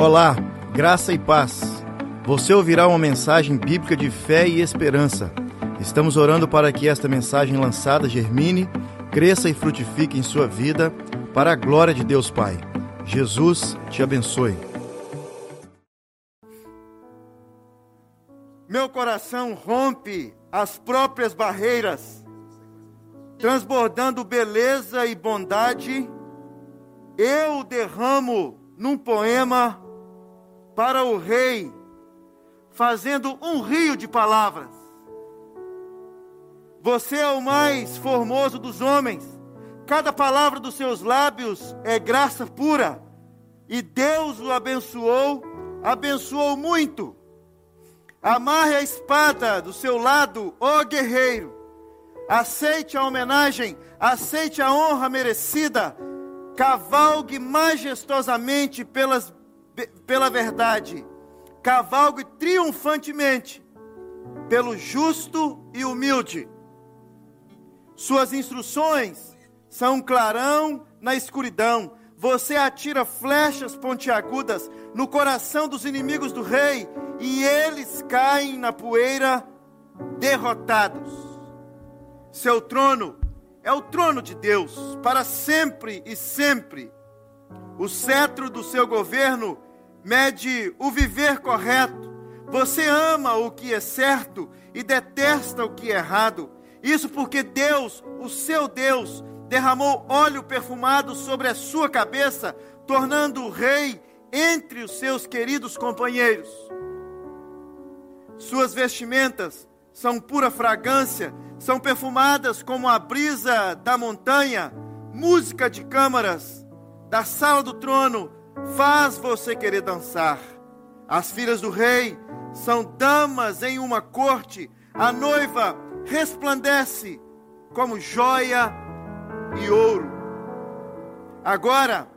Olá, graça e paz. Você ouvirá uma mensagem bíblica de fé e esperança. Estamos orando para que esta mensagem lançada germine, cresça e frutifique em sua vida, para a glória de Deus Pai. Jesus te abençoe. Meu coração rompe as próprias barreiras, transbordando beleza e bondade. Eu derramo num poema para o rei, fazendo um rio de palavras. Você é o mais formoso dos homens, cada palavra dos seus lábios é graça pura, e Deus o abençoou, abençoou muito. Amarre a espada do seu lado, ó guerreiro. Aceite a homenagem, aceite a honra merecida. Cavalgue majestosamente pelas pela verdade, cavalgue triunfantemente pelo justo e humilde. Suas instruções são um clarão na escuridão. Você atira flechas pontiagudas no coração dos inimigos do rei e eles caem na poeira derrotados. Seu trono é o trono de Deus para sempre e sempre. O cetro do seu governo mede o viver correto. Você ama o que é certo e detesta o que é errado. Isso porque Deus, o seu Deus, derramou óleo perfumado sobre a sua cabeça, tornando o rei entre os seus queridos companheiros. Suas vestimentas são pura fragrância, são perfumadas como a brisa da montanha, música de câmaras, da sala do trono faz você querer dançar. As filhas do rei são damas em uma corte, a noiva resplandece como joia e ouro. Agora,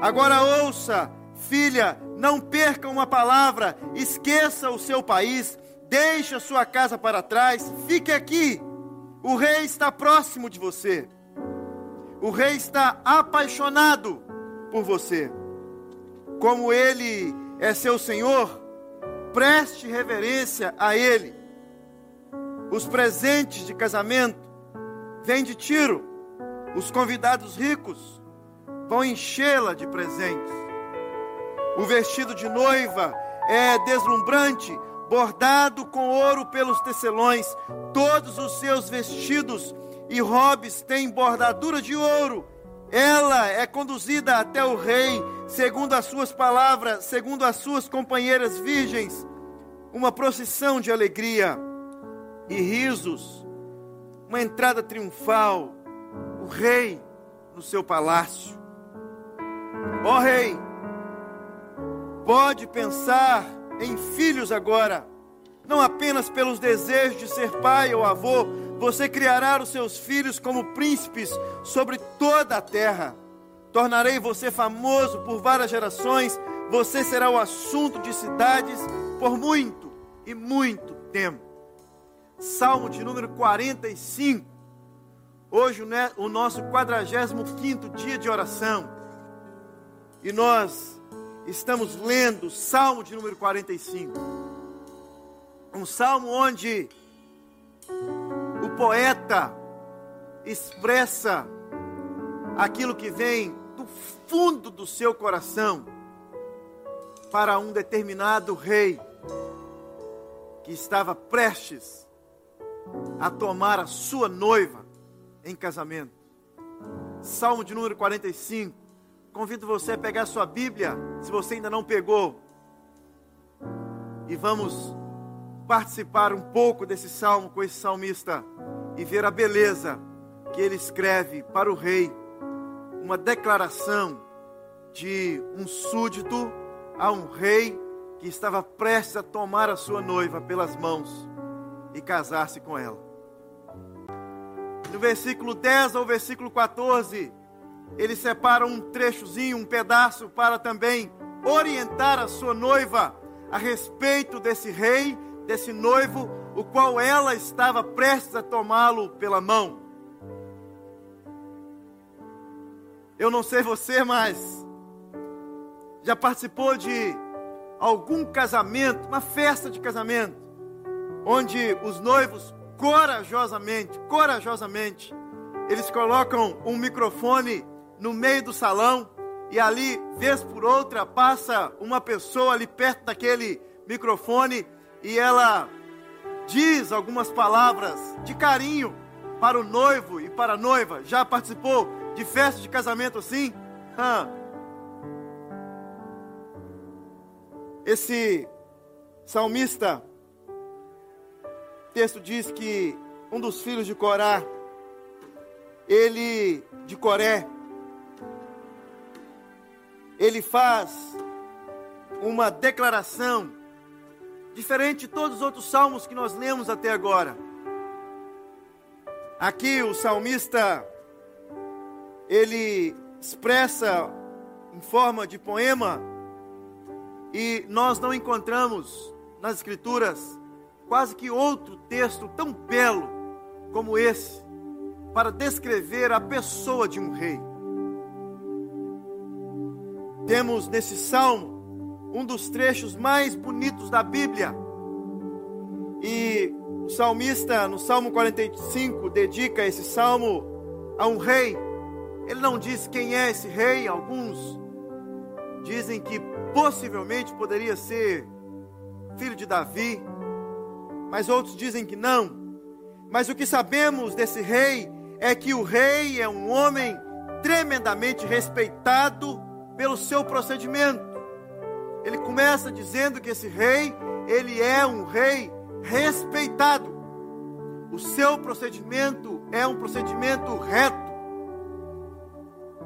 agora ouça, filha, não perca uma palavra, esqueça o seu país, deixe a sua casa para trás, fique aqui. O rei está próximo de você. O rei está apaixonado por você como Ele é seu Senhor, preste reverência a Ele. Os presentes de casamento vêm de Tiro, os convidados ricos vão enchê-la de presentes. O vestido de noiva é deslumbrante, bordado com ouro pelos tecelões. Todos os seus vestidos e robes têm bordadura de ouro ela é conduzida até o rei, segundo as suas palavras, segundo as suas companheiras virgens, uma procissão de alegria e risos, uma entrada triunfal, o rei no seu palácio. Ó oh, rei, pode pensar em filhos agora, não apenas pelos desejos de ser pai ou avô, você criará os seus filhos como príncipes sobre toda a terra. Tornarei você famoso por várias gerações. Você será o assunto de cidades por muito e muito tempo. Salmo de número 45. Hoje o nosso 45 dia de oração. E nós estamos lendo o Salmo de número 45. Um salmo onde poeta expressa aquilo que vem do fundo do seu coração para um determinado rei que estava prestes a tomar a sua noiva em casamento. Salmo de número 45. Convido você a pegar sua Bíblia, se você ainda não pegou. E vamos participar um pouco desse salmo com esse salmista e ver a beleza que ele escreve para o rei, uma declaração de um súdito a um rei que estava prestes a tomar a sua noiva pelas mãos e casar-se com ela. No versículo 10 ao versículo 14, ele separa um trechozinho, um pedaço para também orientar a sua noiva a respeito desse rei desse noivo, o qual ela estava prestes a tomá-lo pela mão. Eu não sei você, mas Já participou de algum casamento, uma festa de casamento, onde os noivos corajosamente, corajosamente, eles colocam um microfone no meio do salão e ali, vez por outra, passa uma pessoa ali perto daquele microfone e ela diz algumas palavras de carinho para o noivo e para a noiva. Já participou de festa de casamento assim? Esse salmista, texto diz que um dos filhos de Corá, ele, de Coré, ele faz uma declaração diferente de todos os outros salmos que nós lemos até agora. Aqui o salmista ele expressa em forma de poema e nós não encontramos nas escrituras quase que outro texto tão belo como esse para descrever a pessoa de um rei. Temos nesse salmo um dos trechos mais bonitos da Bíblia. E o salmista, no Salmo 45, dedica esse salmo a um rei. Ele não diz quem é esse rei, alguns dizem que possivelmente poderia ser filho de Davi, mas outros dizem que não. Mas o que sabemos desse rei é que o rei é um homem tremendamente respeitado pelo seu procedimento. Ele começa dizendo que esse rei, ele é um rei respeitado. O seu procedimento é um procedimento reto.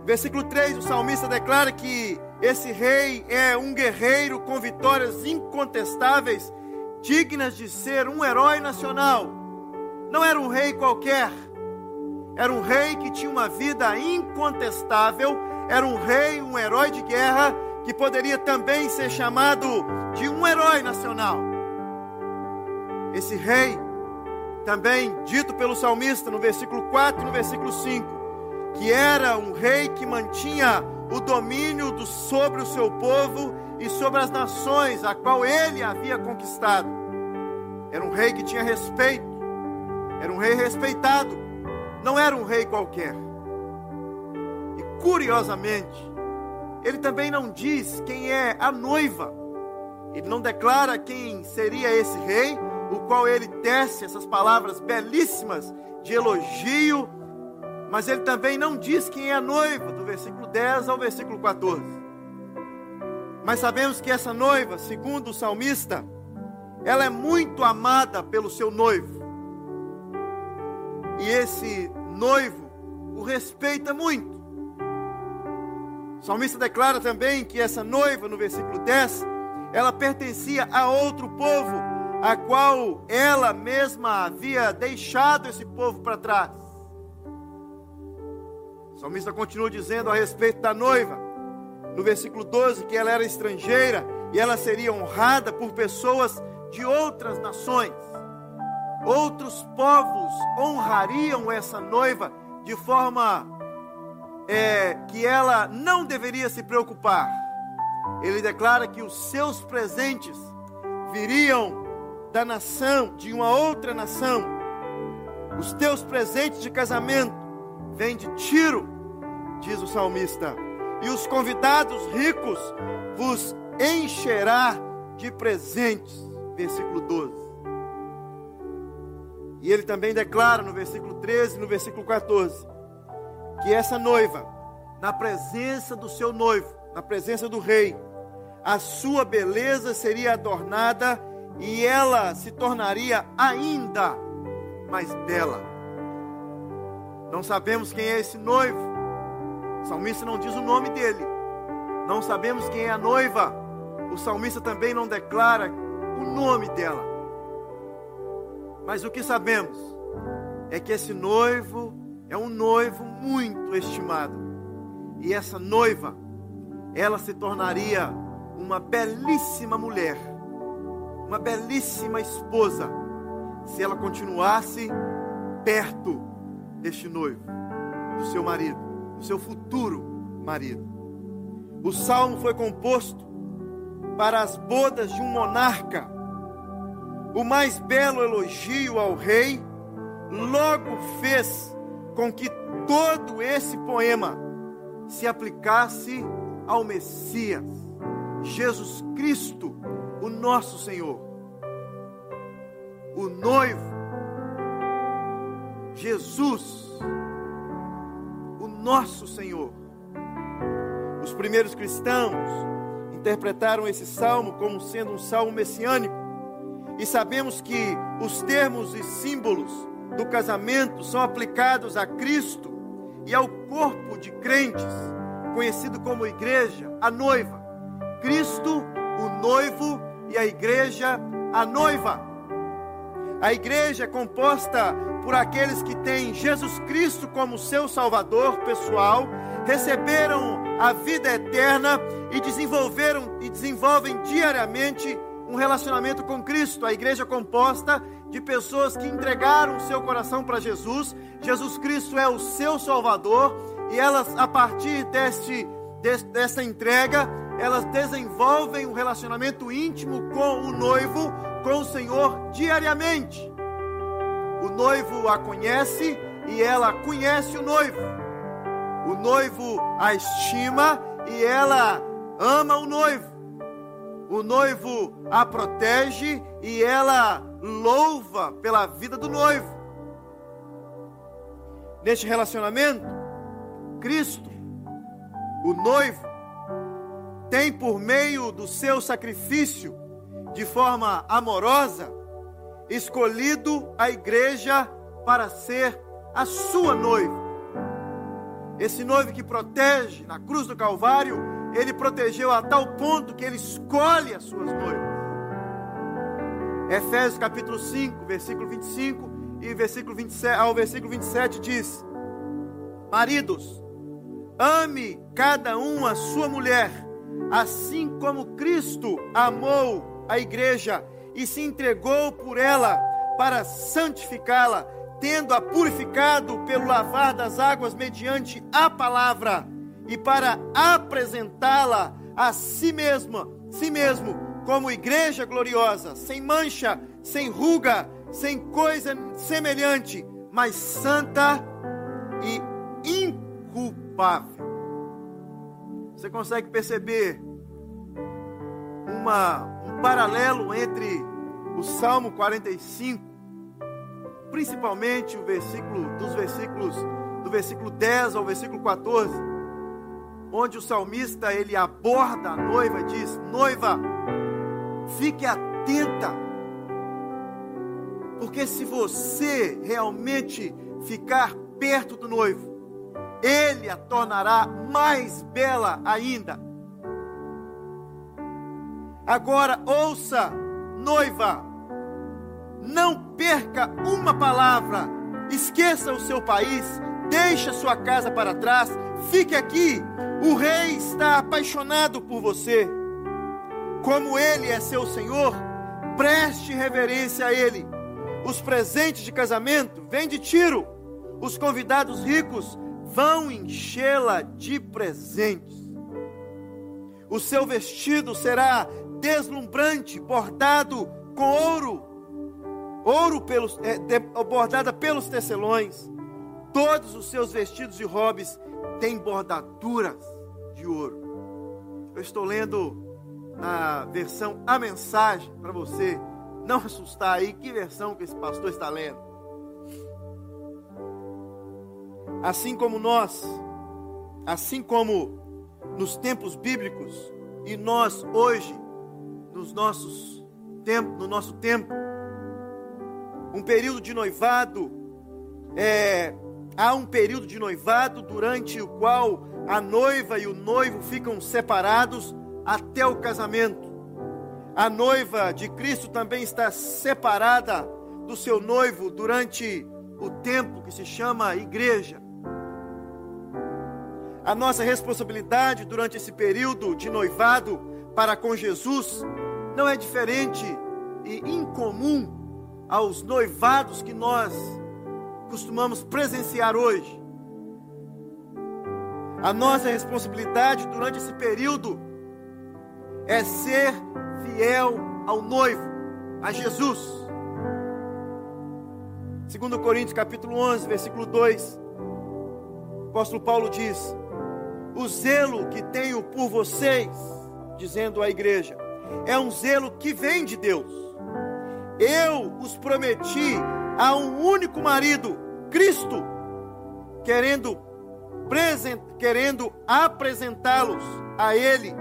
Versículo 3, o salmista declara que esse rei é um guerreiro com vitórias incontestáveis, dignas de ser um herói nacional. Não era um rei qualquer, era um rei que tinha uma vida incontestável, era um rei, um herói de guerra, que poderia também ser chamado de um herói nacional. Esse rei, também dito pelo salmista no versículo 4 e no versículo 5, que era um rei que mantinha o domínio do, sobre o seu povo e sobre as nações a qual ele havia conquistado. Era um rei que tinha respeito, era um rei respeitado, não era um rei qualquer. E curiosamente, ele também não diz quem é a noiva, ele não declara quem seria esse rei, o qual ele tece essas palavras belíssimas de elogio mas ele também não diz quem é a noiva, do versículo 10 ao versículo 14. Mas sabemos que essa noiva, segundo o salmista, ela é muito amada pelo seu noivo. E esse noivo o respeita muito. O salmista declara também que essa noiva, no versículo 10, ela pertencia a outro povo, a qual ela mesma havia deixado esse povo para trás. Salmista continua dizendo a respeito da noiva, no versículo 12, que ela era estrangeira e ela seria honrada por pessoas de outras nações. Outros povos honrariam essa noiva de forma é, que ela não deveria se preocupar. Ele declara que os seus presentes viriam da nação, de uma outra nação. Os teus presentes de casamento vem de Tiro, diz o salmista, e os convidados ricos vos encherá de presentes. Versículo 12. E ele também declara no versículo 13 e no versículo 14 que essa noiva, na presença do seu noivo, na presença do rei, a sua beleza seria adornada e ela se tornaria ainda mais bela. Não sabemos quem é esse noivo. O salmista não diz o nome dele. Não sabemos quem é a noiva. O salmista também não declara o nome dela. Mas o que sabemos é que esse noivo é um noivo muito estimado. E essa noiva, ela se tornaria uma belíssima mulher, uma belíssima esposa, se ela continuasse perto deste noivo, do seu marido, seu futuro marido. O salmo foi composto para as bodas de um monarca. O mais belo elogio ao rei logo fez com que todo esse poema se aplicasse ao Messias, Jesus Cristo, o nosso Senhor. O noivo, Jesus, nosso Senhor. Os primeiros cristãos interpretaram esse salmo como sendo um salmo messiânico. E sabemos que os termos e símbolos do casamento são aplicados a Cristo e ao corpo de crentes, conhecido como igreja, a noiva. Cristo, o noivo, e a igreja, a noiva. A igreja é composta por aqueles que têm Jesus Cristo como seu Salvador pessoal, receberam a vida eterna e desenvolveram e desenvolvem diariamente um relacionamento com Cristo. A igreja é composta de pessoas que entregaram seu coração para Jesus. Jesus Cristo é o seu Salvador e elas, a partir deste, desta entrega, elas desenvolvem um relacionamento íntimo com o noivo, com o Senhor diariamente. O noivo a conhece e ela conhece o noivo. O noivo a estima e ela ama o noivo. O noivo a protege e ela louva pela vida do noivo. Neste relacionamento, Cristo, o noivo, tem por meio do seu sacrifício, de forma amorosa, escolhido a igreja para ser a sua noiva. Esse noivo que protege na cruz do Calvário, ele protegeu a tal ponto que ele escolhe as suas noivas. Efésios capítulo 5, versículo 25 e versículo 27, ao versículo 27 diz: Maridos, ame cada um a sua mulher, assim como Cristo amou a igreja e se entregou por ela para santificá-la, tendo-a purificado pelo lavar das águas mediante a palavra e para apresentá-la a si mesma, si mesmo, como igreja gloriosa, sem mancha, sem ruga, sem coisa semelhante, mas santa e inculpável. Você consegue perceber uma, um paralelo entre o Salmo 45, principalmente o versículo dos versículos do versículo 10 ao versículo 14, onde o salmista ele aborda a noiva e diz: "Noiva, fique atenta, porque se você realmente ficar perto do noivo, ele a tornará mais bela ainda. Agora ouça, noiva, não perca uma palavra, esqueça o seu país, deixe a sua casa para trás, fique aqui. O rei está apaixonado por você. Como ele é seu senhor, preste reverência a ele. Os presentes de casamento vêm de Tiro. Os convidados ricos vão enchê-la de presentes. O seu vestido será deslumbrante, bordado com ouro, ouro pelos, é, de, bordada pelos tecelões. Todos os seus vestidos e robes têm bordaduras de ouro. Eu estou lendo na versão A Mensagem para você não assustar aí que versão que esse pastor está lendo. Assim como nós, assim como nos tempos bíblicos e nós hoje nos nossos tempos, no nosso tempo, um período de noivado é, há um período de noivado durante o qual a noiva e o noivo ficam separados até o casamento. A noiva de Cristo também está separada do seu noivo durante o tempo que se chama igreja. A nossa responsabilidade durante esse período de noivado para com Jesus não é diferente e incomum aos noivados que nós costumamos presenciar hoje. A nossa responsabilidade durante esse período é ser fiel ao noivo, a Jesus. 2 Coríntios capítulo 11, versículo 2. O apóstolo Paulo diz: "O zelo que tenho por vocês", dizendo à igreja, "é um zelo que vem de Deus. Eu os prometi a um único marido, Cristo, querendo querendo apresentá-los a ele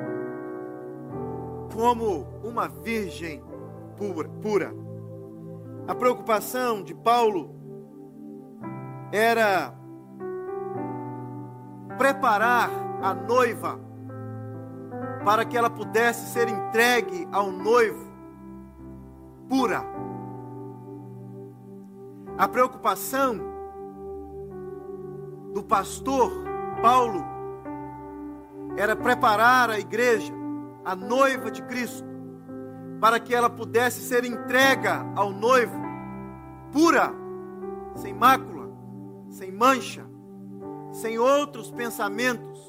como uma virgem pura. A preocupação de Paulo era preparar a noiva para que ela pudesse ser entregue ao noivo pura. A preocupação do pastor Paulo era preparar a igreja a noiva de Cristo, para que ela pudesse ser entrega ao noivo, pura, sem mácula, sem mancha, sem outros pensamentos,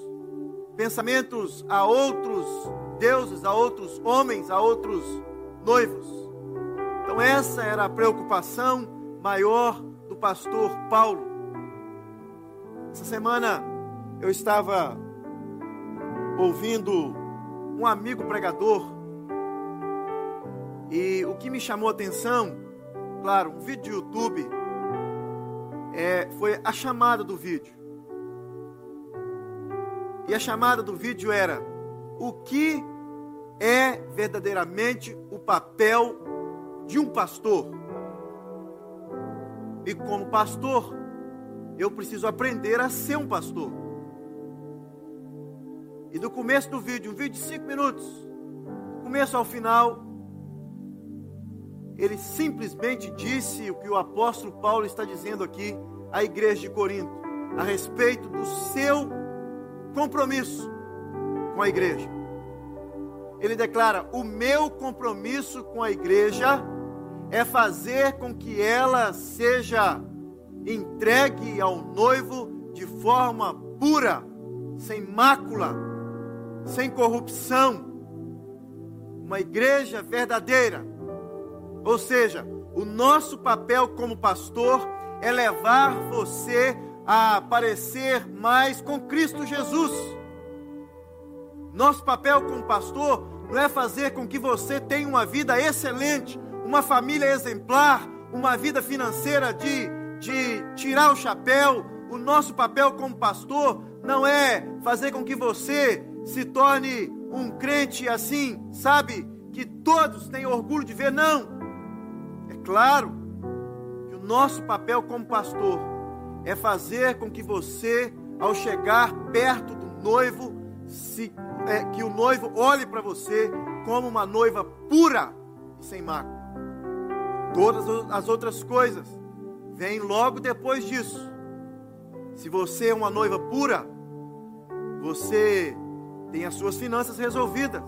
pensamentos a outros deuses, a outros homens, a outros noivos. Então, essa era a preocupação maior do pastor Paulo. Essa semana eu estava ouvindo um amigo pregador. E o que me chamou a atenção, claro, um vídeo do YouTube, é, foi a chamada do vídeo. E a chamada do vídeo era: o que é verdadeiramente o papel de um pastor? E como pastor, eu preciso aprender a ser um pastor. E do começo do vídeo, um vídeo de cinco minutos, do começo ao final, ele simplesmente disse o que o apóstolo Paulo está dizendo aqui à igreja de Corinto, a respeito do seu compromisso com a igreja. Ele declara: O meu compromisso com a igreja é fazer com que ela seja entregue ao noivo de forma pura, sem mácula, sem corrupção, uma igreja verdadeira. Ou seja, o nosso papel como pastor é levar você a parecer mais com Cristo Jesus. Nosso papel como pastor não é fazer com que você tenha uma vida excelente, uma família exemplar, uma vida financeira de, de tirar o chapéu. O nosso papel como pastor não é fazer com que você se torne um crente assim, sabe? Que todos têm orgulho de ver, não. É claro que o nosso papel como pastor é fazer com que você, ao chegar perto do noivo, se, é, que o noivo olhe para você como uma noiva pura e sem mácula. Todas as outras coisas vêm logo depois disso. Se você é uma noiva pura, você tem as suas finanças resolvidas.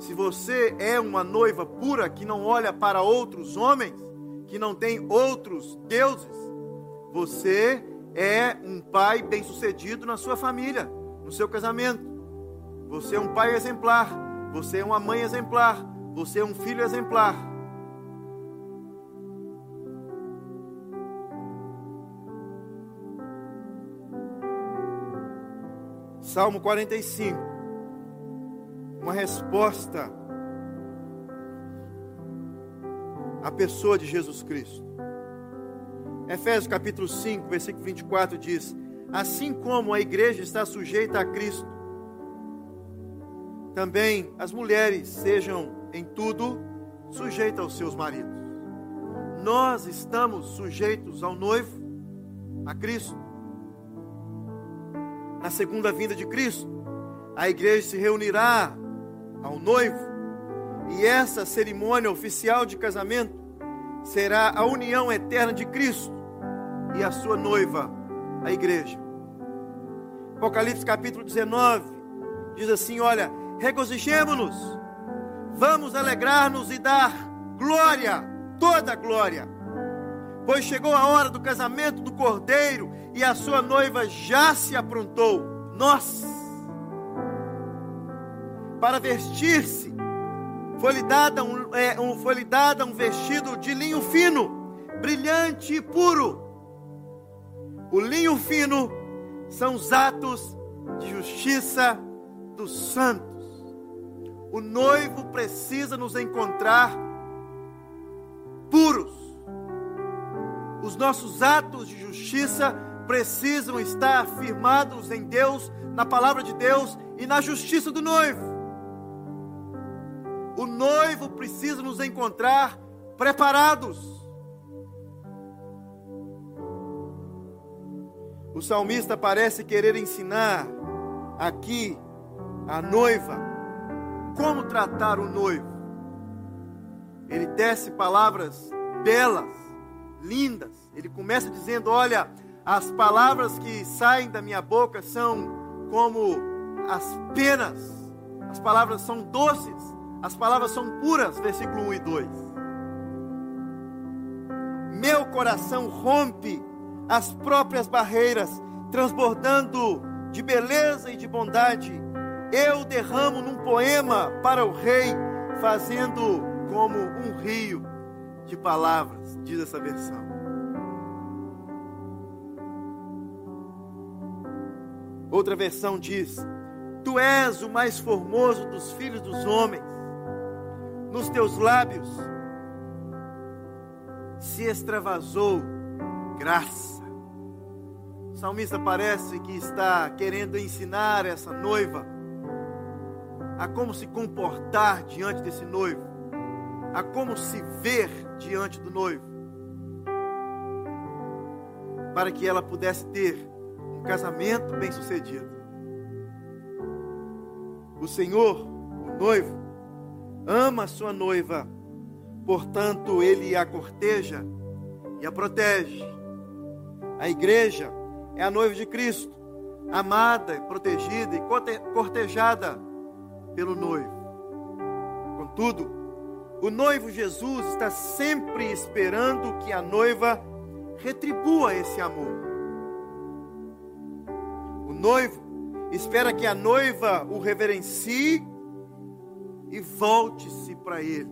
Se você é uma noiva pura que não olha para outros homens, que não tem outros deuses, você é um pai bem-sucedido na sua família, no seu casamento. Você é um pai exemplar, você é uma mãe exemplar, você é um filho exemplar. Salmo 45 uma resposta à pessoa de Jesus Cristo. Efésios capítulo 5, versículo 24 diz: Assim como a igreja está sujeita a Cristo, também as mulheres sejam em tudo sujeitas aos seus maridos. Nós estamos sujeitos ao noivo, a Cristo. Na segunda vinda de Cristo, a igreja se reunirá ao noivo. E essa cerimônia oficial de casamento será a união eterna de Cristo e a sua noiva, a igreja. Apocalipse capítulo 19 diz assim: Olha, regozijemos-nos, vamos alegrar-nos e dar glória, toda glória, pois chegou a hora do casamento do cordeiro e a sua noiva já se aprontou nós. Para vestir-se, foi-lhe dada, um, é, um, foi dada um vestido de linho fino, brilhante e puro. O linho fino são os atos de justiça dos santos. O noivo precisa nos encontrar puros. Os nossos atos de justiça precisam estar firmados em Deus, na palavra de Deus e na justiça do noivo. O noivo precisa nos encontrar preparados. O salmista parece querer ensinar aqui a noiva como tratar o noivo. Ele tece palavras belas, lindas. Ele começa dizendo: Olha, as palavras que saem da minha boca são como as penas, as palavras são doces, as palavras são puras. Versículo 1 e 2. Meu coração rompe as próprias barreiras, transbordando de beleza e de bondade eu derramo num poema para o rei, fazendo como um rio de palavras, diz essa versão. Outra versão diz: Tu és o mais formoso dos filhos dos homens, nos teus lábios se extravasou graça. O salmista parece que está querendo ensinar essa noiva a como se comportar diante desse noivo, a como se ver diante do noivo, para que ela pudesse ter um casamento bem-sucedido. O Senhor, o noivo, ama a sua noiva, portanto, ele a corteja e a protege. A igreja é a noiva de Cristo, amada, protegida e cortejada pelo noivo. Contudo, o noivo Jesus está sempre esperando que a noiva retribua esse amor. O noivo espera que a noiva o reverencie e volte-se para ele.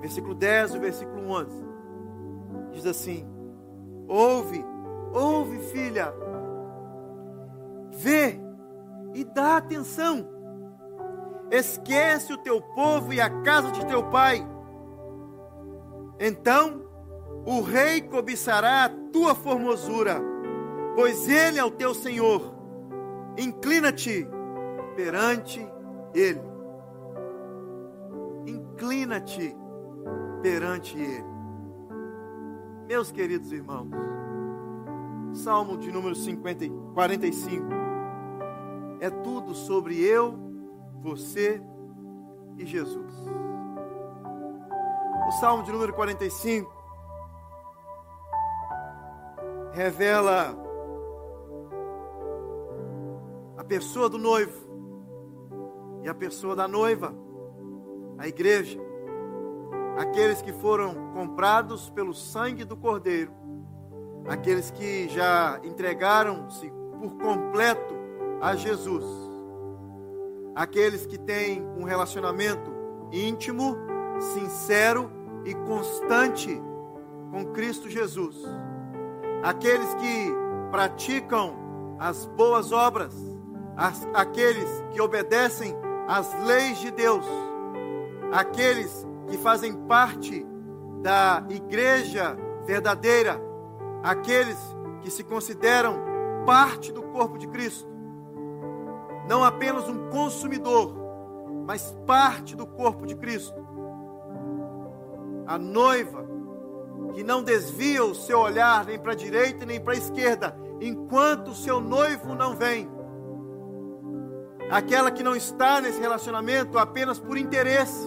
Versículo 10, o versículo 11 diz assim: Ouve, ouve, filha, Vê e dá atenção. Esquece o teu povo e a casa de teu pai. Então o rei cobiçará a tua formosura, pois ele é o teu Senhor. Inclina-te perante ele. Inclina-te perante ele. Meus queridos irmãos, Salmo de número 50, 45 é tudo sobre eu, você e Jesus. O Salmo de número 45 revela a pessoa do noivo e a pessoa da noiva, a igreja, aqueles que foram comprados pelo sangue do Cordeiro, aqueles que já entregaram-se por completo a Jesus. Aqueles que têm um relacionamento íntimo, sincero e constante com Cristo Jesus. Aqueles que praticam as boas obras, as, aqueles que obedecem às leis de Deus, aqueles que fazem parte da igreja verdadeira, aqueles que se consideram parte do corpo de Cristo não apenas um consumidor, mas parte do corpo de Cristo. A noiva que não desvia o seu olhar nem para a direita nem para a esquerda, enquanto o seu noivo não vem. Aquela que não está nesse relacionamento apenas por interesse,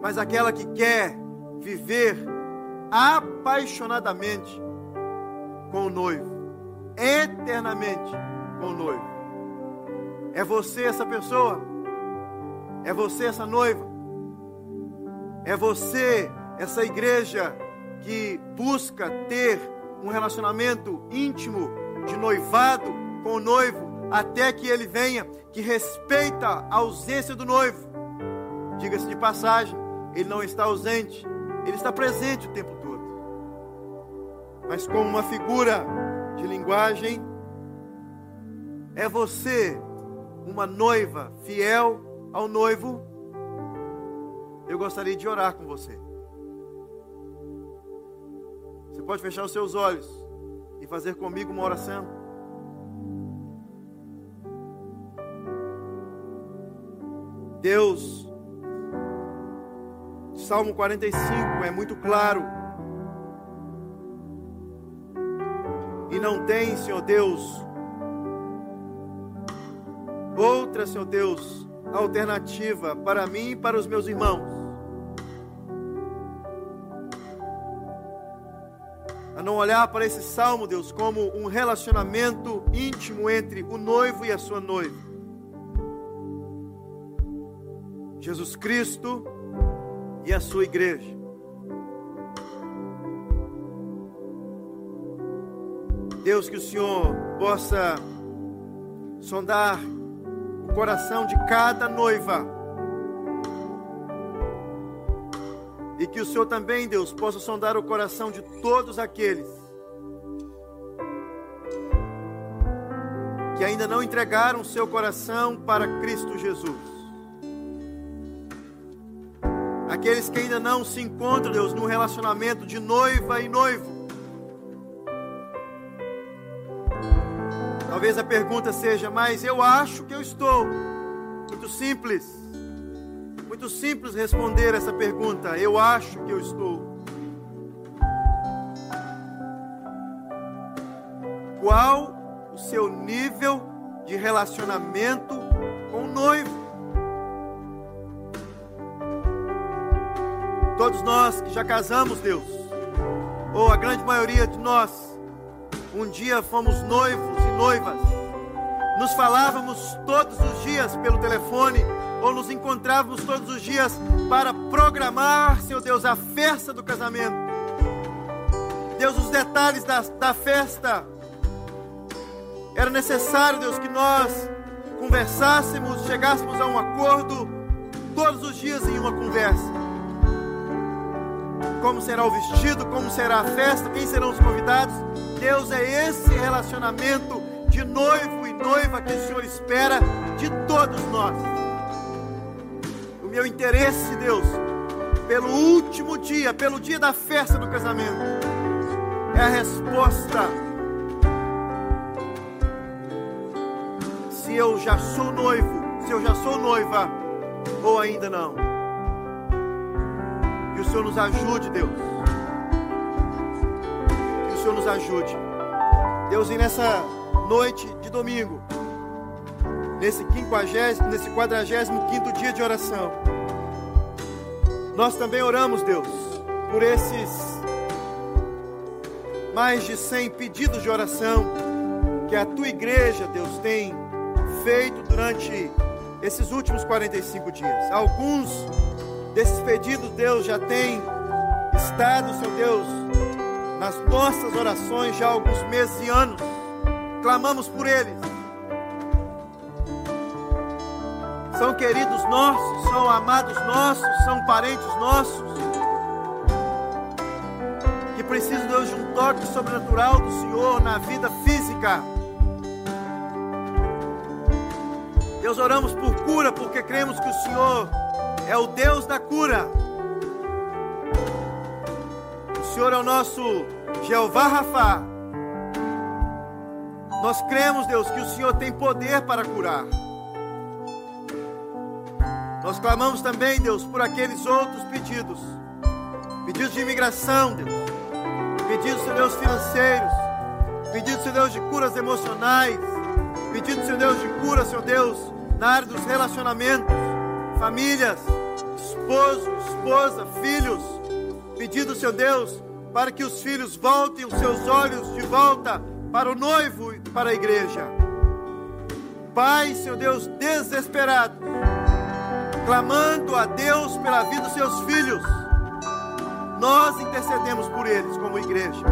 mas aquela que quer viver apaixonadamente com o noivo, eternamente com o noivo. É você essa pessoa? É você essa noiva? É você essa igreja que busca ter um relacionamento íntimo de noivado com o noivo até que ele venha, que respeita a ausência do noivo. Diga-se de passagem, ele não está ausente, ele está presente o tempo todo. Mas como uma figura de linguagem, é você uma noiva fiel ao noivo? Eu gostaria de orar com você. Você pode fechar os seus olhos e fazer comigo uma oração? Deus, Salmo 45 é muito claro. E não tem, Senhor Deus, outra, Senhor Deus, alternativa para mim e para os meus irmãos. A não olhar para esse salmo, Deus, como um relacionamento íntimo entre o noivo e a sua noiva. Jesus Cristo e a sua igreja. Deus, que o Senhor possa sondar o coração de cada noiva. E que o Senhor também, Deus, possa sondar o coração de todos aqueles que ainda não entregaram seu coração para Cristo Jesus. Aqueles que ainda não se encontram, Deus, no relacionamento de noiva e noivo. Talvez a pergunta seja, mas eu acho que eu estou. Muito simples. Muito simples responder essa pergunta. Eu acho que eu estou. Qual o seu nível de relacionamento com o noivo? Todos nós que já casamos, Deus, ou a grande maioria de nós, um dia fomos noivos e noivas, nos falávamos todos os dias pelo telefone, ou nos encontrávamos todos os dias para programar, Senhor Deus, a festa do casamento. Deus, os detalhes da, da festa. Era necessário, Deus, que nós conversássemos, chegássemos a um acordo todos os dias em uma conversa como será o vestido, como será a festa, quem serão os convidados. Deus é esse relacionamento de noivo e noiva que o Senhor espera de todos nós. O meu interesse, Deus, pelo último dia, pelo dia da festa do casamento, é a resposta. Se eu já sou noivo, se eu já sou noiva, ou ainda não. O Senhor nos ajude, Deus. Que o Senhor nos ajude. Deus, e nessa noite de domingo, nesse quinquagésimo, nesse quadragésimo quinto dia de oração, nós também oramos, Deus, por esses mais de 100 pedidos de oração que a tua igreja, Deus, tem feito durante esses últimos 45 dias. Alguns desses pedidos, Deus já tem estado, Senhor Deus, nas nossas orações já há alguns meses e anos. Clamamos por eles. São queridos nossos, são amados nossos, são parentes nossos. Que precisam, Deus, de um toque sobrenatural do Senhor na vida física. Deus, oramos por cura, porque cremos que o Senhor é o Deus da cura. O Senhor é o nosso Jeová Rafa. Nós cremos, Deus, que o Senhor tem poder para curar. Nós clamamos também, Deus, por aqueles outros pedidos. Pedidos de imigração, Deus. Pedidos, Senhor Deus, financeiros. Pedidos, Senhor Deus, de curas emocionais. Pedidos, Senhor Deus, de cura, Senhor Deus, na área dos relacionamentos famílias, esposo, esposa, filhos, pedindo, seu Deus, para que os filhos voltem os seus olhos de volta para o noivo e para a igreja. Pai, seu Deus, desesperado, clamando a Deus pela vida dos seus filhos, nós intercedemos por eles como igreja.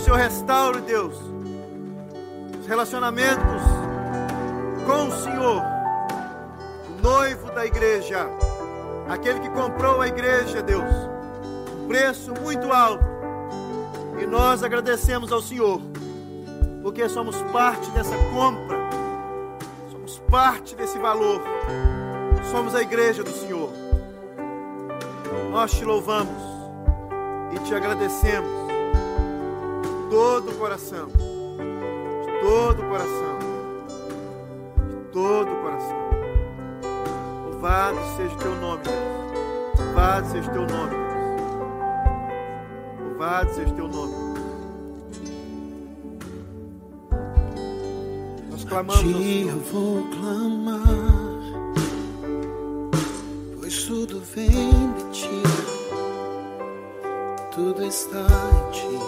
Senhor restaure, Deus, os relacionamentos com o Senhor, o noivo da igreja, aquele que comprou a igreja, Deus, um preço muito alto. E nós agradecemos ao Senhor, porque somos parte dessa compra, somos parte desse valor, somos a igreja do Senhor. Nós te louvamos e te agradecemos todo o coração, de todo o coração, de todo o coração. Louvado seja o teu nome, Deus. Louvado seja o teu nome, Deus. Louvado seja o teu nome. Nós clamamos. A ti eu vou clamar, pois tudo vem de ti, tudo está em ti.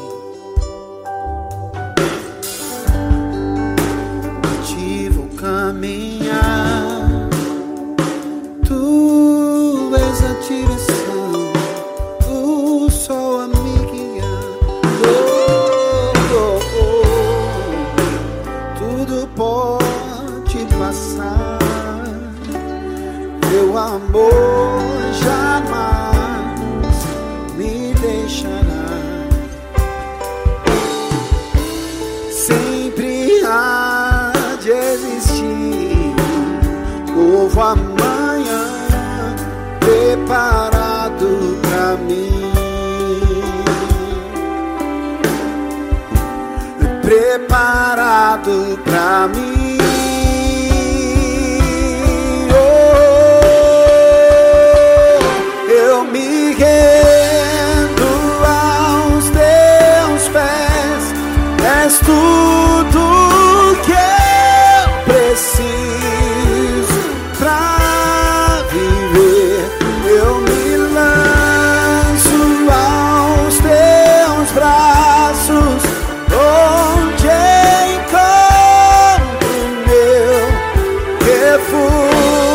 Oh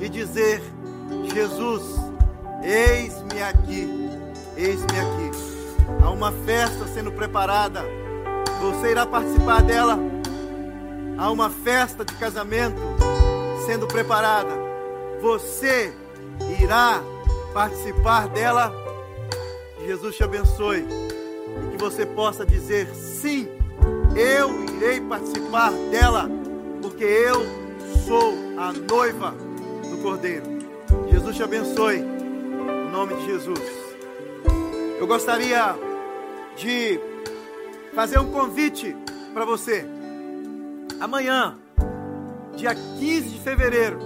e dizer: Jesus, eis-me aqui, eis-me aqui. Há uma festa sendo preparada, você irá participar dela. Há uma festa de casamento sendo preparada, você irá participar dela. Jesus te abençoe e que você possa dizer sim, eu irei participar dela, porque eu sou a noiva Cordeiro. Jesus te abençoe, em nome de Jesus. Eu gostaria de fazer um convite para você. Amanhã, dia 15 de fevereiro,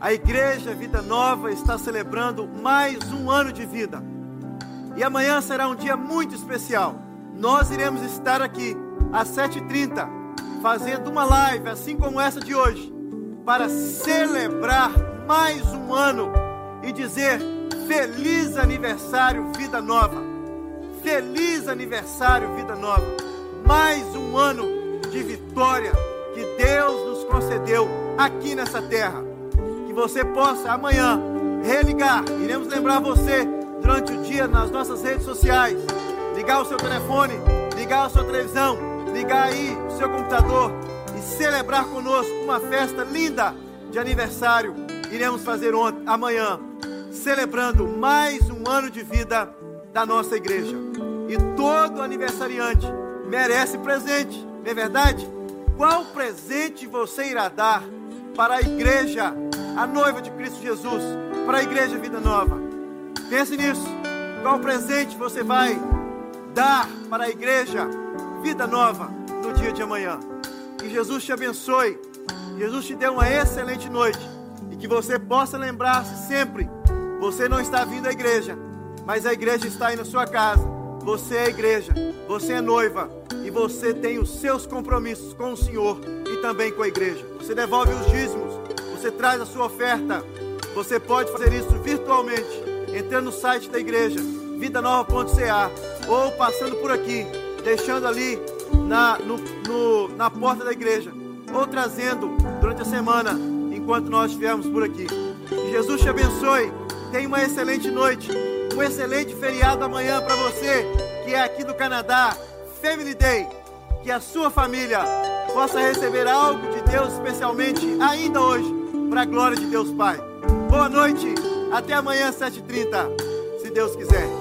a Igreja Vida Nova está celebrando mais um ano de vida. E amanhã será um dia muito especial. Nós iremos estar aqui às 7h30, fazendo uma live, assim como essa de hoje, para celebrar mais um ano e dizer feliz aniversário, vida nova. Feliz aniversário, vida nova. Mais um ano de vitória que Deus nos concedeu aqui nessa terra. Que você possa amanhã religar. Iremos lembrar você durante o dia nas nossas redes sociais. Ligar o seu telefone, ligar a sua televisão, ligar aí o seu computador e celebrar conosco uma festa linda de aniversário iremos fazer ontem, amanhã, celebrando mais um ano de vida da nossa igreja. E todo aniversariante merece presente, não é verdade? Qual presente você irá dar para a igreja, a noiva de Cristo Jesus, para a igreja Vida Nova? Pense nisso. Qual presente você vai dar para a igreja Vida Nova no dia de amanhã? Que Jesus te abençoe. Jesus te dê uma excelente noite e que você possa lembrar-se sempre: você não está vindo à igreja, mas a igreja está aí na sua casa. Você é igreja, você é noiva e você tem os seus compromissos com o Senhor e também com a igreja. Você devolve os dízimos, você traz a sua oferta. Você pode fazer isso virtualmente, entrando no site da igreja, vidanova.ca, ou passando por aqui, deixando ali na, no, no, na porta da igreja, ou trazendo durante a semana, enquanto nós estivermos por aqui. Que Jesus te abençoe. Tenha uma excelente noite, um excelente feriado amanhã para você que é aqui do Canadá, Family Day. Que a sua família possa receber algo de Deus especialmente ainda hoje, para a glória de Deus Pai. Boa noite, até amanhã, 7h30, se Deus quiser.